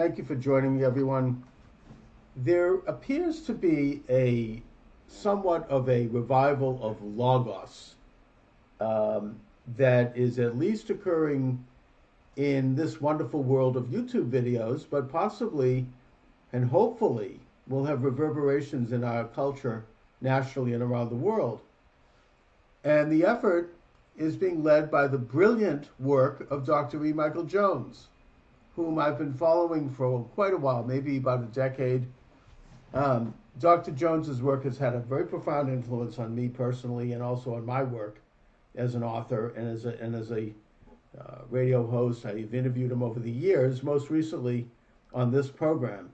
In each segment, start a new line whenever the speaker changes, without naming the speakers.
Thank you for joining me, everyone. There appears to be a somewhat of a revival of Logos um, that is at least occurring in this wonderful world of YouTube videos, but possibly and hopefully will have reverberations in our culture nationally and around the world. And the effort is being led by the brilliant work of Dr. E. Michael Jones, whom I've been following for quite a while, maybe about a decade. Um, Dr. Jones's work has had a very profound influence on me personally and also on my work as an author and as a, and as a uh, radio host. I've interviewed him over the years, most recently on this program.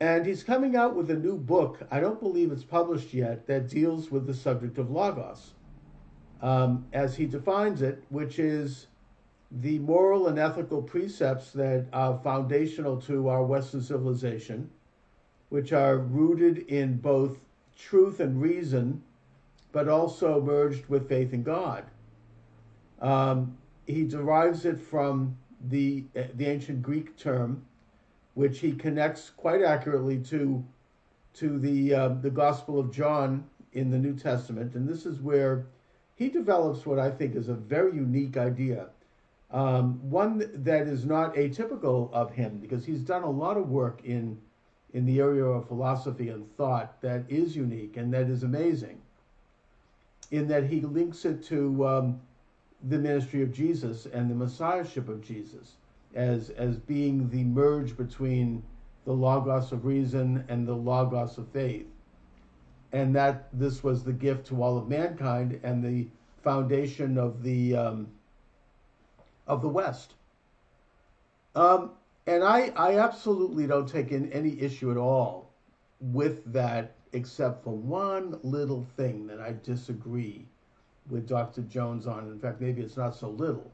And he's coming out with a new book, I don't believe it's published yet, that deals with the subject of Logos, um, as he defines it, which is the moral and ethical precepts that are foundational to our Western civilization, which are rooted in both truth and reason, but also merged with faith in God. Um, he derives it from the, the ancient Greek term which he connects quite accurately to to the uh, the Gospel of John in the New Testament, and this is where he develops what I think is a very unique idea, um, one that is not atypical of him because he's done a lot of work in in the area of philosophy and thought that is unique and that is amazing. In that he links it to um, the ministry of Jesus and the messiahship of Jesus as as being the merge between the logos of reason and the logos of faith and that this was the gift to all of mankind and the foundation of the um, of the west um, and I, I absolutely don't take in any issue at all with that except for one little thing that I disagree with Dr. Jones on. In fact, maybe it's not so little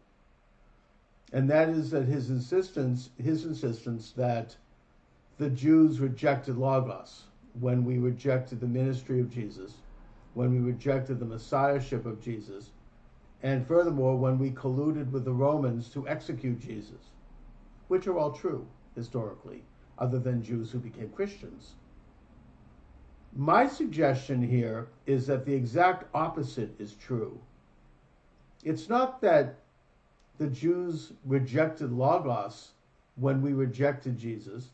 and that is that his insistence, his insistence that the Jews rejected Logos when we rejected the ministry of Jesus, when we rejected the messiahship of Jesus, and furthermore, when we colluded with the Romans to execute Jesus, which are all true historically, other than Jews who became Christians. My suggestion here is that the exact opposite is true. It's not that the Jews rejected Logos when we rejected Jesus.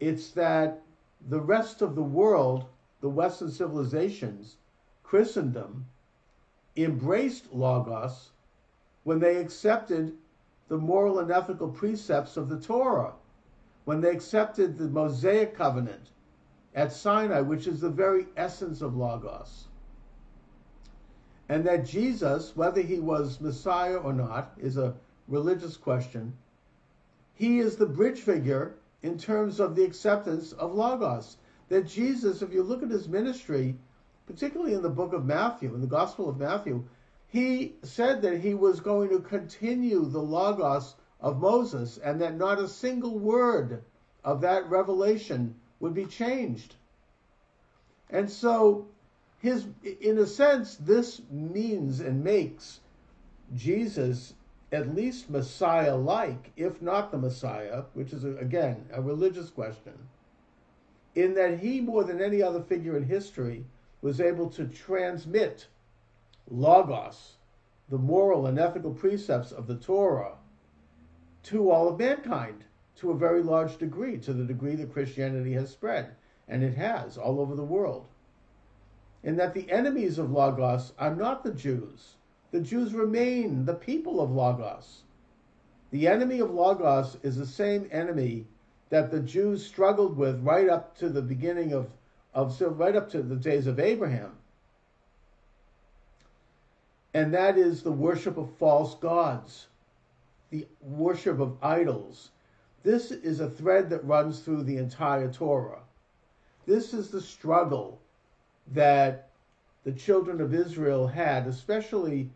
It's that the rest of the world, the Western civilizations, Christendom, embraced Logos when they accepted the moral and ethical precepts of the Torah, when they accepted the Mosaic covenant at Sinai, which is the very essence of Logos and that Jesus, whether he was Messiah or not, is a religious question. He is the bridge figure in terms of the acceptance of Logos. That Jesus, if you look at his ministry, particularly in the book of Matthew, in the Gospel of Matthew, he said that he was going to continue the Logos of Moses and that not a single word of that revelation would be changed. And so his in a sense this means and makes jesus at least messiah like if not the messiah which is again a religious question in that he more than any other figure in history was able to transmit logos the moral and ethical precepts of the torah to all of mankind to a very large degree to the degree that christianity has spread and it has all over the world And that the enemies of Logos are not the Jews. The Jews remain the people of Logos. The enemy of Logos is the same enemy that the Jews struggled with right up to the beginning of, of so right up to the days of Abraham. And that is the worship of false gods, the worship of idols. This is a thread that runs through the entire Torah. This is the struggle that the children of Israel had, especially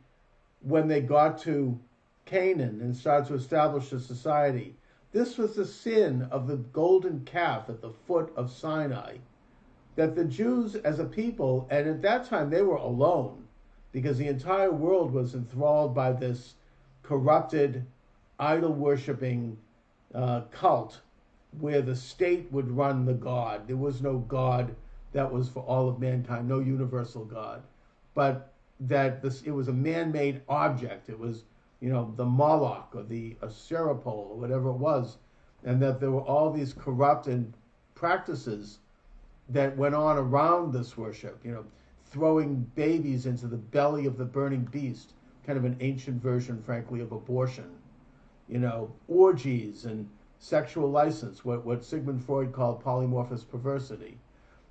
when they got to Canaan and started to establish a society. This was the sin of the golden calf at the foot of Sinai. That the Jews, as a people, and at that time they were alone because the entire world was enthralled by this corrupted, idol worshiping uh, cult where the state would run the God. There was no God that was for all of mankind, no universal God, but that this it was a man-made object. It was you know the Moloch or the Serapole or whatever it was, and that there were all these corrupt practices that went on around this worship. You know, throwing babies into the belly of the burning beast, kind of an ancient version, frankly, of abortion. You know, orgies and sexual license, what, what Sigmund Freud called polymorphous perversity.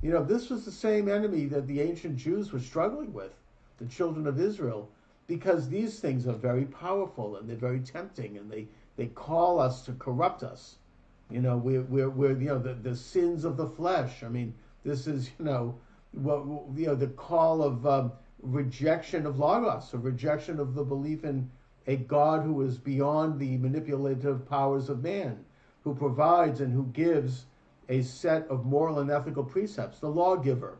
You know, this was the same enemy that the ancient Jews were struggling with, the children of Israel, because these things are very powerful and they're very tempting and they, they call us to corrupt us. You know, we're, we're, we're you know, the, the sins of the flesh. I mean, this is, you know, what, you know, the call of um, rejection of logos, a rejection of the belief in a God who is beyond the manipulative powers of man, who provides and who gives a set of moral and ethical precepts. The lawgiver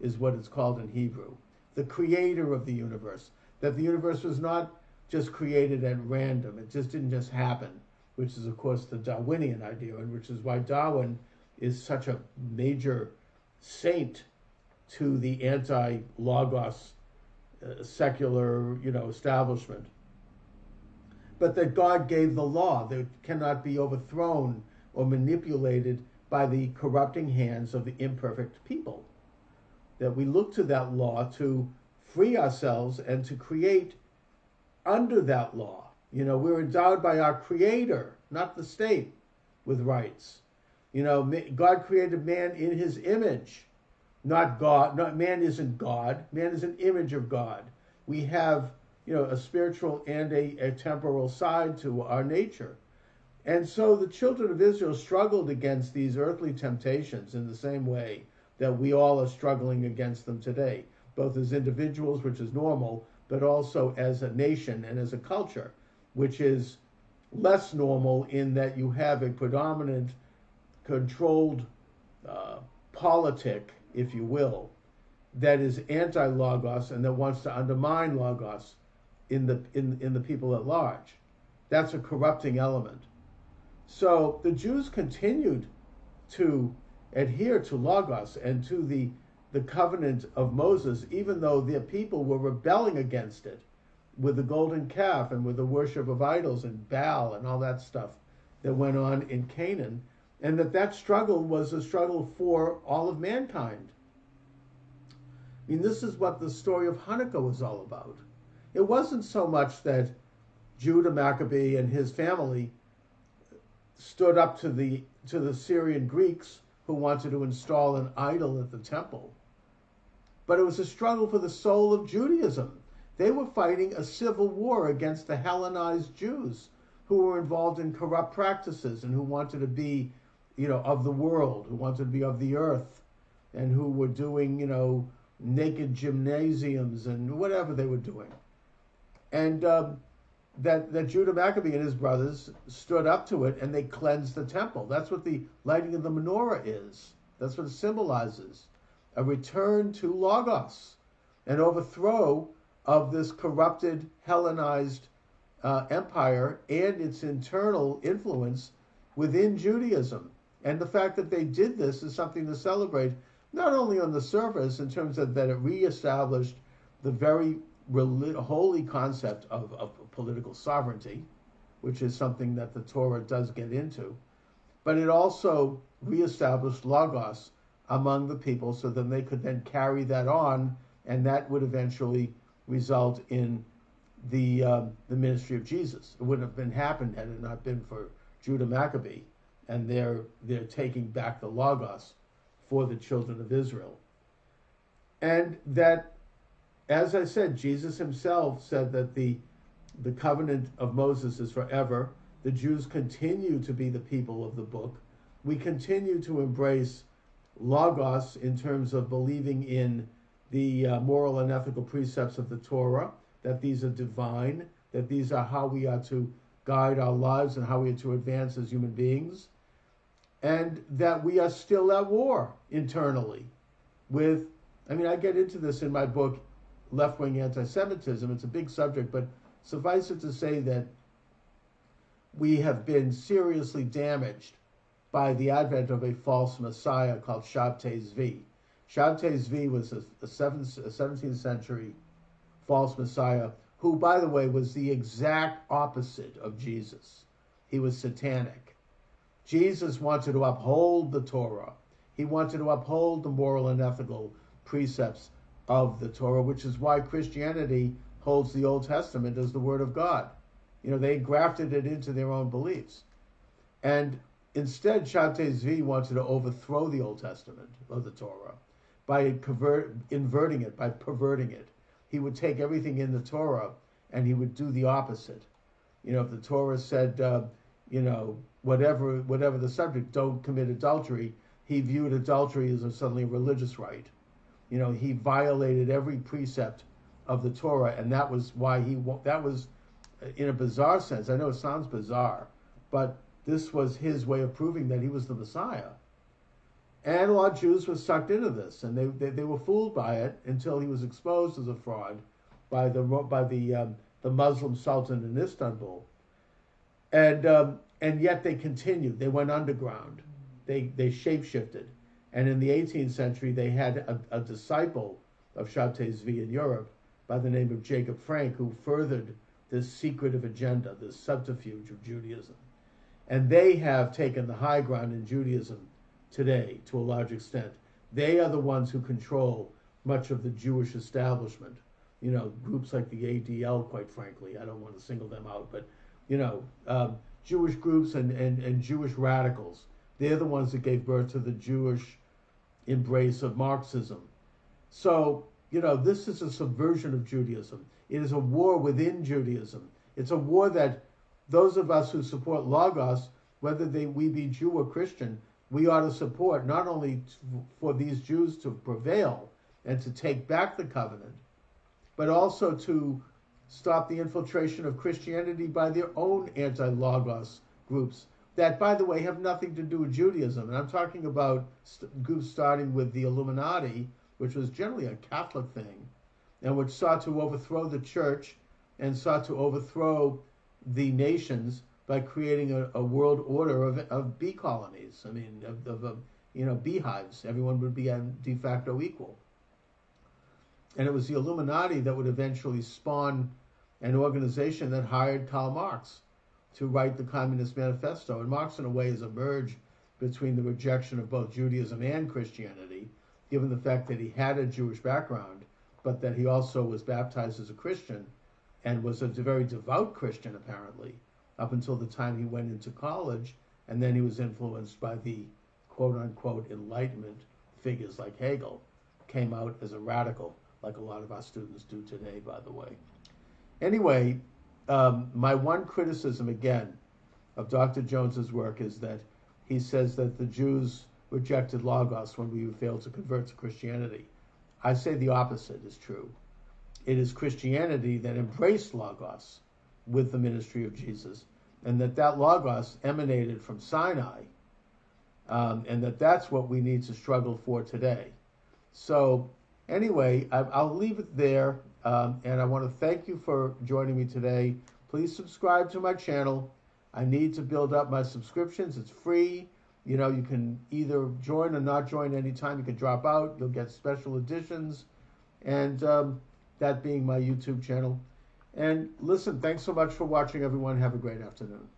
is what it's called in Hebrew, the creator of the universe. That the universe was not just created at random, it just didn't just happen, which is, of course, the Darwinian idea, and which is why Darwin is such a major saint to the anti-logos uh, secular, you know, establishment. But that God gave the law that cannot be overthrown or manipulated by the corrupting hands of the imperfect people. That we look to that law to free ourselves and to create under that law. You know, we're endowed by our Creator, not the state, with rights. You know, God created man in his image not God. Not man isn't God. Man is an image of God. We have, you know, a spiritual and a, a temporal side to our nature. And so the children of Israel struggled against these earthly temptations in the same way that we all are struggling against them today, both as individuals, which is normal, but also as a nation and as a culture, which is less normal in that you have a predominant controlled uh, politic if you will, that is anti-logos and that wants to undermine logos in the in, in the people at large. That's a corrupting element. So the Jews continued to adhere to logos and to the the covenant of Moses, even though their people were rebelling against it with the golden calf and with the worship of idols and Baal and all that stuff that went on in Canaan and that that struggle was a struggle for all of mankind. I mean, this is what the story of Hanukkah was all about. It wasn't so much that Judah Maccabee and his family stood up to the to the Syrian Greeks who wanted to install an idol at the temple. But it was a struggle for the soul of Judaism. They were fighting a civil war against the Hellenized Jews who were involved in corrupt practices and who wanted to be you know, of the world, who wanted to be of the earth, and who were doing, you know, naked gymnasiums and whatever they were doing. And um, that, that Judah Maccabee and his brothers stood up to it and they cleansed the temple. That's what the lighting of the menorah is. That's what it symbolizes a return to Logos, an overthrow of this corrupted, Hellenized uh, empire and its internal influence within Judaism. And the fact that they did this is something to celebrate, not only on the surface in terms of that it reestablished the very holy concept of, of political sovereignty, which is something that the Torah does get into, but it also reestablished Logos among the people so then they could then carry that on, and that would eventually result in the um, the ministry of Jesus. It wouldn't have been happened had it not been for Judah Maccabee and they're they're taking back the logos for the children of Israel. And that as I said, Jesus himself said that the the covenant of Moses is forever. The Jews continue to be the people of the book. We continue to embrace logos in terms of believing in the uh, moral and ethical precepts of the Torah, that these are divine, that these are how we are to guide our lives and how we are to advance as human beings and that we are still at war internally with I mean I get into this in my book left-wing anti-Semitism it's a big subject but suffice it to say that we have been seriously damaged by the advent of a false messiah called Shabtai Zvi. Shabtai Zvi was a, a, seventh, a 17th century false messiah who, by the way, was the exact opposite of Jesus. He was satanic. Jesus wanted to uphold the Torah. He wanted to uphold the moral and ethical precepts of the Torah, which is why Christianity holds the Old Testament as the Word of God. You know, they grafted it into their own beliefs. And instead, Shabtai wanted to overthrow the Old Testament of the Torah by inverting it, by perverting it. He would take everything in the Torah and he would do the opposite. You know, if the Torah said, uh, you know, whatever whatever the subject, don't commit adultery, he viewed adultery as a suddenly religious right. You know, he violated every precept of the Torah, and that was why he that was uh, in a bizarre sense. I know it sounds bizarre, but this was his way of proving that he was the Messiah. And a lot of Jews were sucked into this, and they, they, they were fooled by it until he was exposed as a fraud by the by the um, the Muslim Sultan in Istanbul. And um, and yet they continued. They went underground. They they shapeshifted. And in the 18th century, they had a, a disciple of Shabtai Zvi in Europe by the name of Jacob Frank, who furthered this secretive agenda, this subterfuge of Judaism. And they have taken the high ground in Judaism today to a large extent. They are the ones who control much of the Jewish establishment. You know, groups like the ADL, quite frankly, I don't want to single them out, but, you know, um, Jewish groups and, and, and Jewish radicals, they're the ones that gave birth to the Jewish embrace of Marxism. So, you know, this is a subversion of Judaism. It is a war within Judaism. It's a war that those of us who support Logos, whether they, we be Jew or Christian, we ought to support not only for these Jews to prevail and to take back the covenant, but also to stop the infiltration of Christianity by their own anti Logos groups that, by the way, have nothing to do with Judaism. And I'm talking about st- groups starting with the Illuminati, which was generally a Catholic thing, and which sought to overthrow the church and sought to overthrow the nations by creating a, a world order of, of bee colonies. I mean, of, of, of you know beehives. Everyone would be um, de facto equal. And it was the Illuminati that would eventually spawn an organization that hired Karl Marx to write the Communist Manifesto. And Marx, in a way, is a merge between the rejection of both Judaism and Christianity, given the fact that he had a Jewish background, but that he also was baptized as a Christian and was a very devout Christian, apparently, up until the time he went into college. And then he was influenced by the quote unquote Enlightenment figures like Hegel, came out as a radical, like a lot of our students do today, by the way. Anyway, um, my one criticism again of Dr. Jones's work is that he says that the Jews rejected Logos when we failed to convert to Christianity. I say the opposite is true. It is Christianity that embraced Logos with the ministry of Jesus, and that that Logos emanated from Sinai, um, and that that's what we need to struggle for today. So, anyway, I, will leave it there. Um, and I want to thank you for joining me today. Please subscribe to my channel. I need to build up my subscriptions. It's free. You know, you can either join or not join anytime. You can drop out. You'll get special editions. And um, that being my YouTube channel. And listen, thanks so much for watching, everyone. Have a great afternoon.